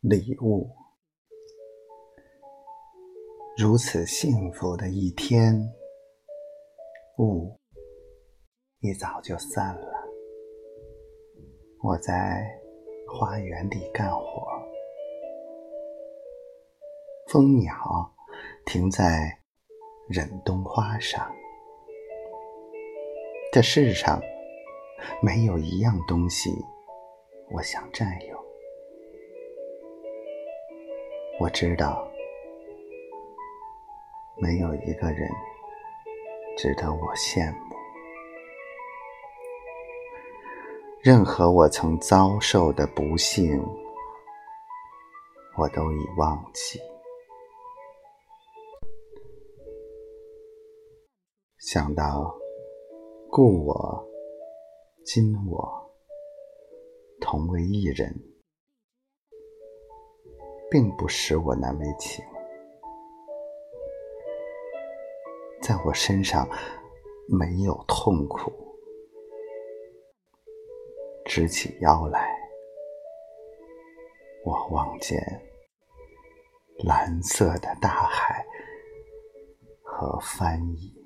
礼物。如此幸福的一天，雾一早就散了。我在花园里干活，蜂鸟停在忍冬花上。这世上没有一样东西我想占有。我知道，没有一个人值得我羡慕。任何我曾遭受的不幸，我都已忘记。想到故我、今我同为一人，并不使我难为情。在我身上没有痛苦。直起腰来，我望见蓝色的大海和帆影。